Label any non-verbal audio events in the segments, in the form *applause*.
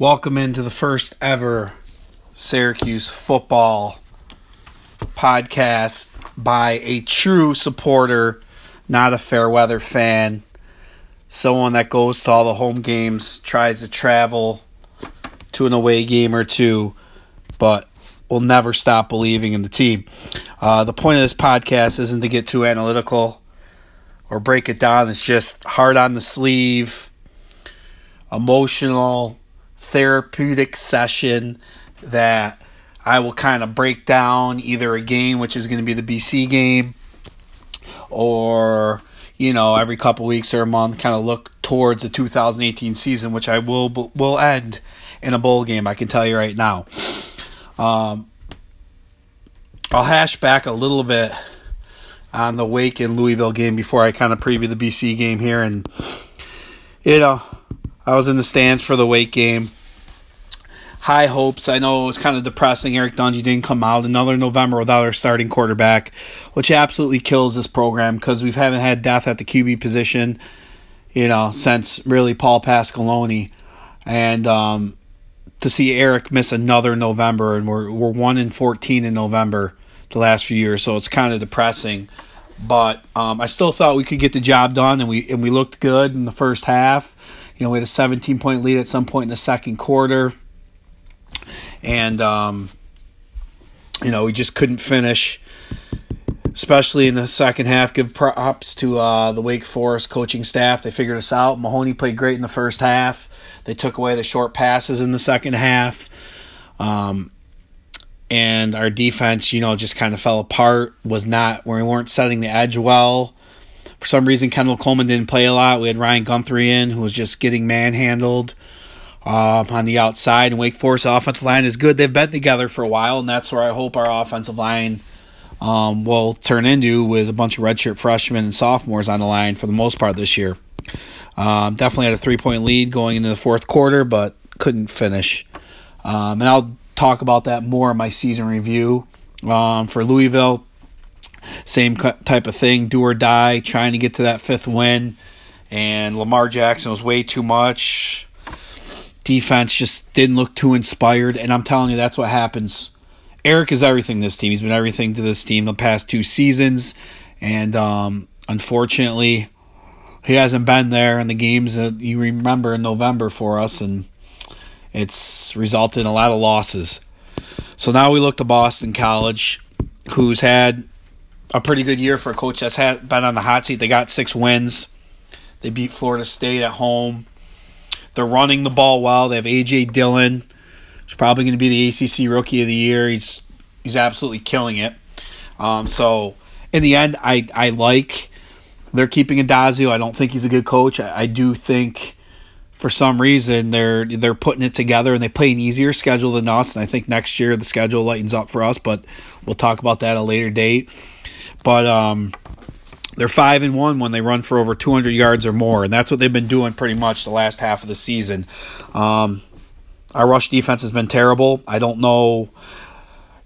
Welcome into the first ever Syracuse football podcast by a true supporter, not a fair weather fan. Someone that goes to all the home games, tries to travel to an away game or two, but will never stop believing in the team. Uh, the point of this podcast isn't to get too analytical or break it down. It's just hard on the sleeve, emotional, therapeutic session that I will kind of break down either a game, which is going to be the BC game, or you know every couple weeks or a month, kind of look towards the 2018 season, which I will will end in a bowl game. I can tell you right now. Um, I'll hash back a little bit on the Wake and Louisville game before I kind of preview the BC game here. And, you know, I was in the stands for the Wake game. High hopes. I know it's kind of depressing. Eric Dungey didn't come out another November without our starting quarterback, which absolutely kills this program because we haven't had death at the QB position, you know, since really Paul Pasqualoni. And um, to see Eric miss another November, and we're we're one in fourteen in November the last few years, so it's kind of depressing. But um, I still thought we could get the job done, and we and we looked good in the first half. You know, we had a 17 point lead at some point in the second quarter, and um, you know we just couldn't finish. Especially in the second half, give props to uh, the Wake Forest coaching staff. They figured us out. Mahoney played great in the first half. They took away the short passes in the second half. Um, and our defense, you know, just kind of fell apart. Was not we weren't setting the edge well. For some reason, Kendall Coleman didn't play a lot. We had Ryan Guthrie in, who was just getting manhandled um, on the outside. And Wake Forest offensive line is good. They've been together for a while, and that's where I hope our offensive line um, will turn into with a bunch of redshirt freshmen and sophomores on the line for the most part this year. Um, definitely had a three point lead going into the fourth quarter, but couldn't finish. Um, and I'll talk about that more in my season review. Um, for Louisville, same type of thing, do or die, trying to get to that fifth win. And Lamar Jackson was way too much. Defense just didn't look too inspired. And I'm telling you, that's what happens. Eric is everything this team. He's been everything to this team the past two seasons. And um, unfortunately, he hasn't been there in the games that you remember in November for us. And it's resulted in a lot of losses. So now we look to Boston College, who's had a pretty good year for a coach that's had been on the hot seat. They got six wins. They beat Florida State at home. They're running the ball well. They have AJ Dillon, who's probably going to be the ACC Rookie of the Year. He's he's absolutely killing it. Um, so in the end, I I like they're keeping Addazio. I don't think he's a good coach. I, I do think for some reason they're they're putting it together and they play an easier schedule than us and I think next year the schedule lightens up for us but we'll talk about that at a later date but um, they're 5 and 1 when they run for over 200 yards or more and that's what they've been doing pretty much the last half of the season um, our rush defense has been terrible I don't know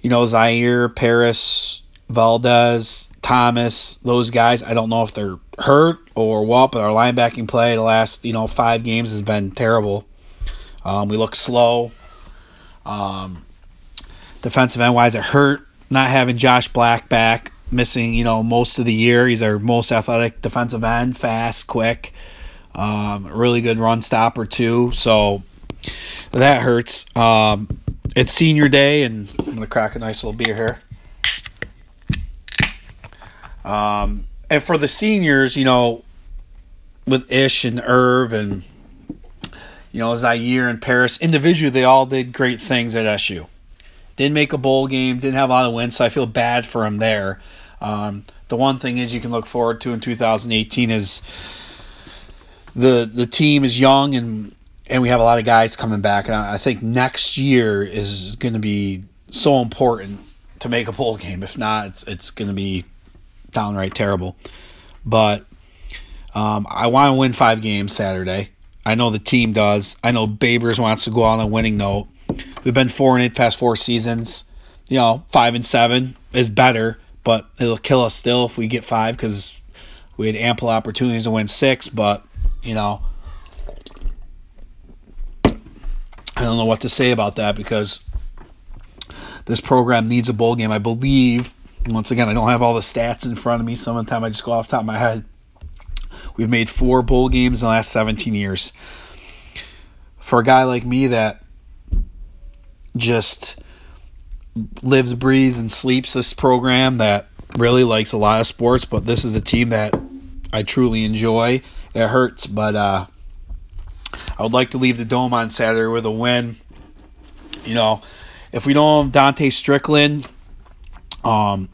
you know Zaire Parris Valdez Thomas those guys I don't know if they're hurt or what, but our linebacking play the last you know five games has been terrible. Um, we look slow. Um, defensive end wise, it hurt not having Josh Black back, missing you know most of the year. He's our most athletic defensive end, fast, quick, um, really good run stopper too. So that hurts. Um, it's senior day, and I'm gonna crack a nice little beer here. Um, and for the seniors, you know, with Ish and Irv and you know Zaire and Parris individually, they all did great things at SU. Didn't make a bowl game, didn't have a lot of wins, so I feel bad for them there. Um, the one thing is you can look forward to in 2018 is the the team is young and and we have a lot of guys coming back, and I think next year is going to be so important to make a bowl game. If not, it's it's going to be downright terrible. But um, I want to win five games Saturday. I know the team does. I know Babers wants to go on a winning note. We've been four and eight past four seasons. You know, five and seven is better, but it'll kill us still if we get five because we had ample opportunities to win six. But you know, I don't know what to say about that because this program needs a bowl game. I believe, once again, I don't have all the stats in front of me. Some of the time I just go off top of my head. We've made four bowl games in the last 17 years. For a guy like me that just lives, breathes, and sleeps this program, that really likes a lot of sports, but this is a team that I truly enjoy. It hurts, but uh, I would like to leave the dome on Saturday with a win. You know, if we don't have Dante Strickland, um,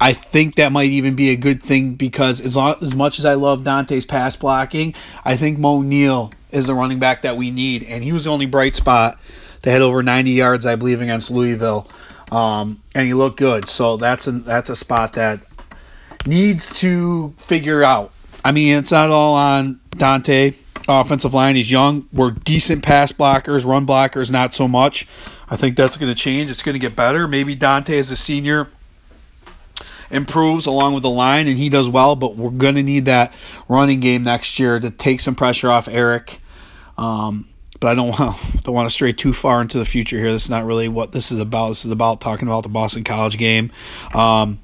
I think that might even be a good thing because as long, as much as I love Dante's pass blocking, I think Moe Neal is the running back that we need, and he was the only bright spot that had over 90 yards, I believe, against Louisville, um, and he looked good. So that's a that's a spot that needs to figure out. I mean, it's not all on Dante. Offensive line, he's young. We're decent pass blockers, run blockers, not so much. I think that's going to change. It's going to get better. Maybe Dante, as a senior, improves along with the line and he does well, but we're going to need that running game next year to take some pressure off Eric. Um, but I don't *laughs* want don't want to stray too far into the future here. This is not really what this is about. This is about talking about the Boston College game. Um,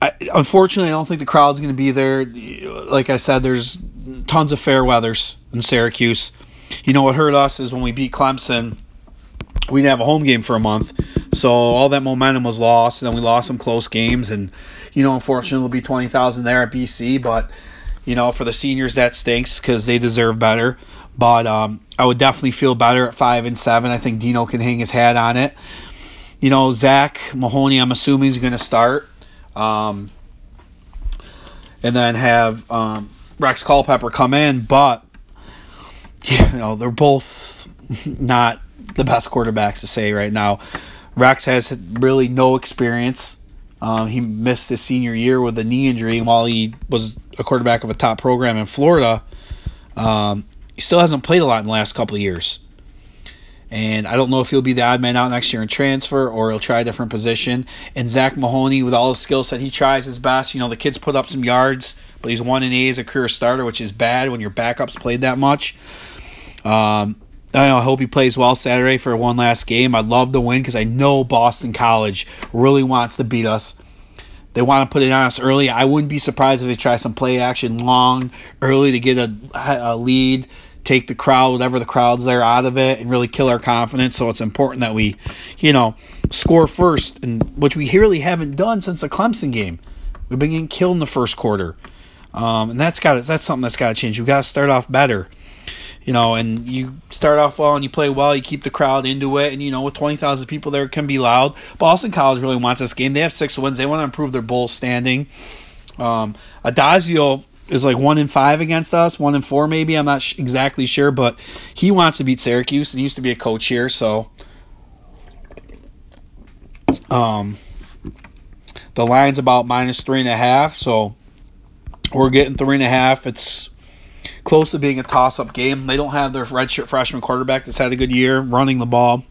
I, unfortunately, I don't think the crowd's going to be there. Like I said, there's tons of fair weathers in Syracuse. You know what hurt us is when we beat Clemson, we didn't have a home game for a month, so all that momentum was lost. And then we lost some close games, and you know, unfortunately, there'll be twenty thousand there at BC. But you know, for the seniors, that stinks because they deserve better. But um, I would definitely feel better at five and seven. I think Dino can hang his hat on it. You know, Zach Mahoney, I'm assuming is going to start. Um, and then have um, Rex Culpepper come in, but *laughs* you know they're both *laughs* not the best quarterbacks to say right now. Rex has really no experience. Um, he missed his senior year with a knee injury, while he was a quarterback of a top program in Florida, um, he still hasn't played a lot in the last couple of years. And I don't know if he'll be the odd man out next year and transfer or he'll try a different position. And Zach Mahoney, with all his skill set, he tries his best. You know, the kid's put up some yards, but he's one and A as a career starter, which is bad when your backups played that much. Um, I, I hope he plays well Saturday for one last game. I'd love to win because I know Boston College really wants to beat us. They want to put it on us early. I wouldn't be surprised if they try some play action long, early to get a, a lead take the crowd, whatever the crowd's there, out of it and really kill our confidence. So it's important that we, you know, score first, and which we really haven't done since the Clemson game. We've been getting killed in the first quarter, um, and that's got that's something that's got to change. We've got to start off better, you know. And you start off well and you play well, you keep the crowd into it, and you know, with twenty thousand people there, it can be loud. Boston College really wants this game. They have six wins. They want to improve their bowl standing. Um, Addazio is like one in five against us, one in four maybe. I'm not sh- exactly sure, but he wants to beat Syracuse. He used to be a coach here, so um, the line's about minus three and a half. So we're getting three and a half. It's close to being a toss-up game. They don't have their redshirt freshman quarterback that's had a good year running the ball,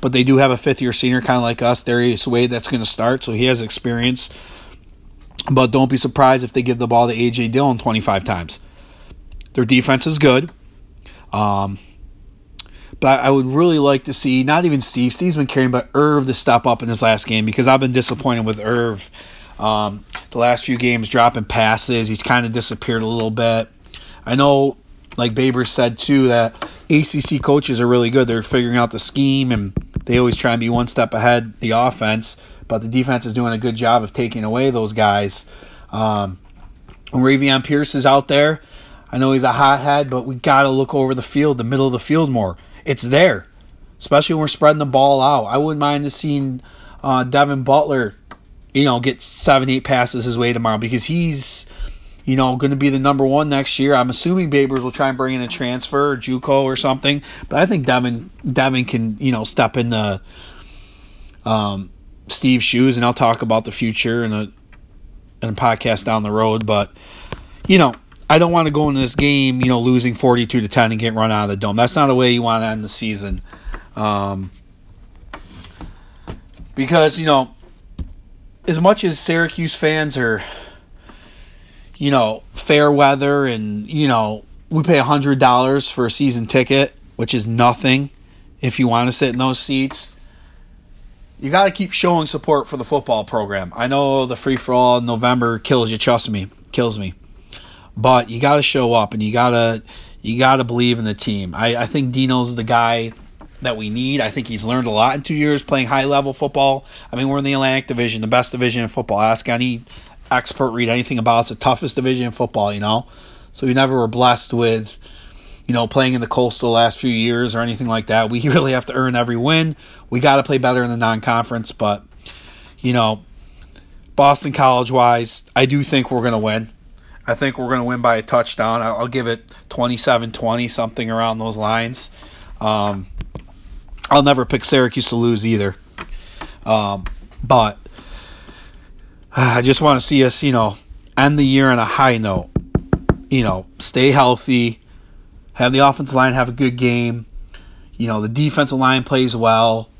but they do have a fifth-year senior, kind of like us, Darius Wade, that's going to start. So he has experience. But don't be surprised if they give the ball to A.J. Dillon 25 times. Their defense is good. Um, but I would really like to see not even Steve, Steve's been carrying, but Irv to step up in his last game because I've been disappointed with Irv. Um, the last few games dropping passes, he's kind of disappeared a little bit. I know, like Baber said too, that ACC coaches are really good. They're figuring out the scheme and they always try and be one step ahead the offense but the defense is doing a good job of taking away those guys. Um, when Ravian Pierce is out there, I know he's a hothead, but we got to look over the field, the middle of the field more. It's there, especially when we're spreading the ball out. I wouldn't mind seeing uh, Devin Butler, you know, get seven, eight passes his way tomorrow because he's, you know, going to be the number one next year. I'm assuming Babers will try and bring in a transfer or JUCO or something, but I think Devin Devin can, you know, step in the um, Steve's shoes, and I'll talk about the future in a in a podcast down the road. But you know, I don't want to go into this game, you know, losing forty two to ten and get run out of the dome. That's not the way you want to end the season. Um, because you know, as much as Syracuse fans are, you know, fair weather and you know, we pay a hundred dollars for a season ticket which is nothing if you want to sit in those seats. You got to keep showing support for the football program. I know the free for all in November kills you, trust me, kills me. But you got to show up and you got to you got to believe in the team. I, I think Dino's the guy that we need. I think he's learned a lot in two years playing high level football. I mean, we're in the Atlantic Division, the best division in football. Ask any expert, read anything about. It's the toughest division in football, you know? So we never were blessed with, you know, playing in the coastal last few years or anything like that. We *laughs* really have to earn every win. We got to play better in the non conference, but, you know, Boston College wise, I do think we're going to win. I think we're going to win by a touchdown. I'll give it 27 20, something around those lines. Um, I'll never pick Syracuse to lose either. Um, but *sighs* I just want to see us, you know, end the year on a high note. You know, stay healthy, have the offensive line have a good game. You know, the defensive line plays well.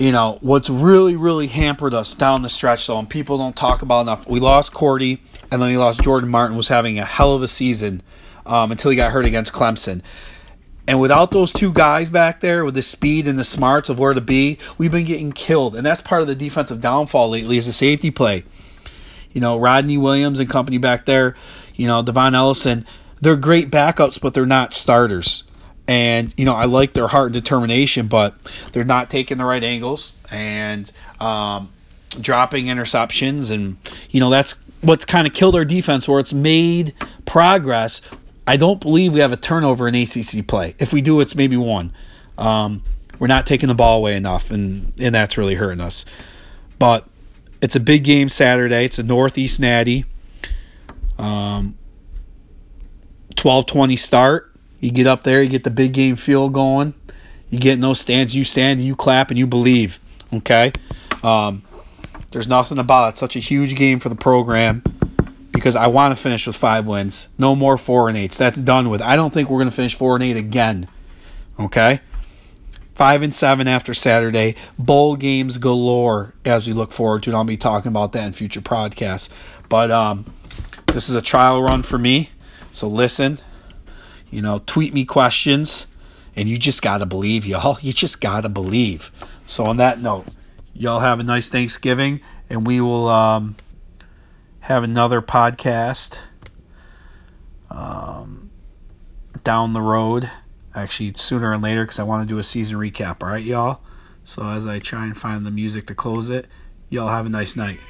You know, what's really, really hampered us down the stretch, though, and people don't talk about enough, we lost Cordy, and then we lost Jordan Martin, was having a hell of a season um, until he got hurt against Clemson. And without those two guys back there with the speed and the smarts of where to be, we've been getting killed. And that's part of the defensive downfall lately is the safety play. You know, Rodney Williams and company back there, you know, Devon Ellison, they're great backups, but they're not starters. And, you know, I like their heart and determination, but they're not taking the right angles and um, dropping interceptions. And, you know, that's what's kind of killed our defense where it's made progress I don't believe we have a turnover in ACC play. If we do, it's maybe one. Um, we're not taking the ball away enough, and and that's really hurting us. But it's a big game Saturday. It's a Northeast Natty. Um, twelve twenty start. You get up there, you get the big game feel going. You get in those stands, you stand, you clap, and you believe. Okay. Um, there's nothing about it. Such a huge game for the program because I want to finish with five wins. No more four and eights. That's done with. I don't think we're going to finish four and eight again. Okay? Five and seven after Saturday. Bowl games galore as we look forward to it. I'll be talking about that in future podcasts. But um, this is a trial run for me. So listen, you know, tweet me questions. And you just got to believe, y'all. *laughs* You just got to believe. So, on that note, y'all have a nice Thanksgiving. And we will. Um, have another podcast um, down the road. Actually, sooner and later because I want to do a season recap. All right, y'all. So as I try and find the music to close it, y'all have a nice night.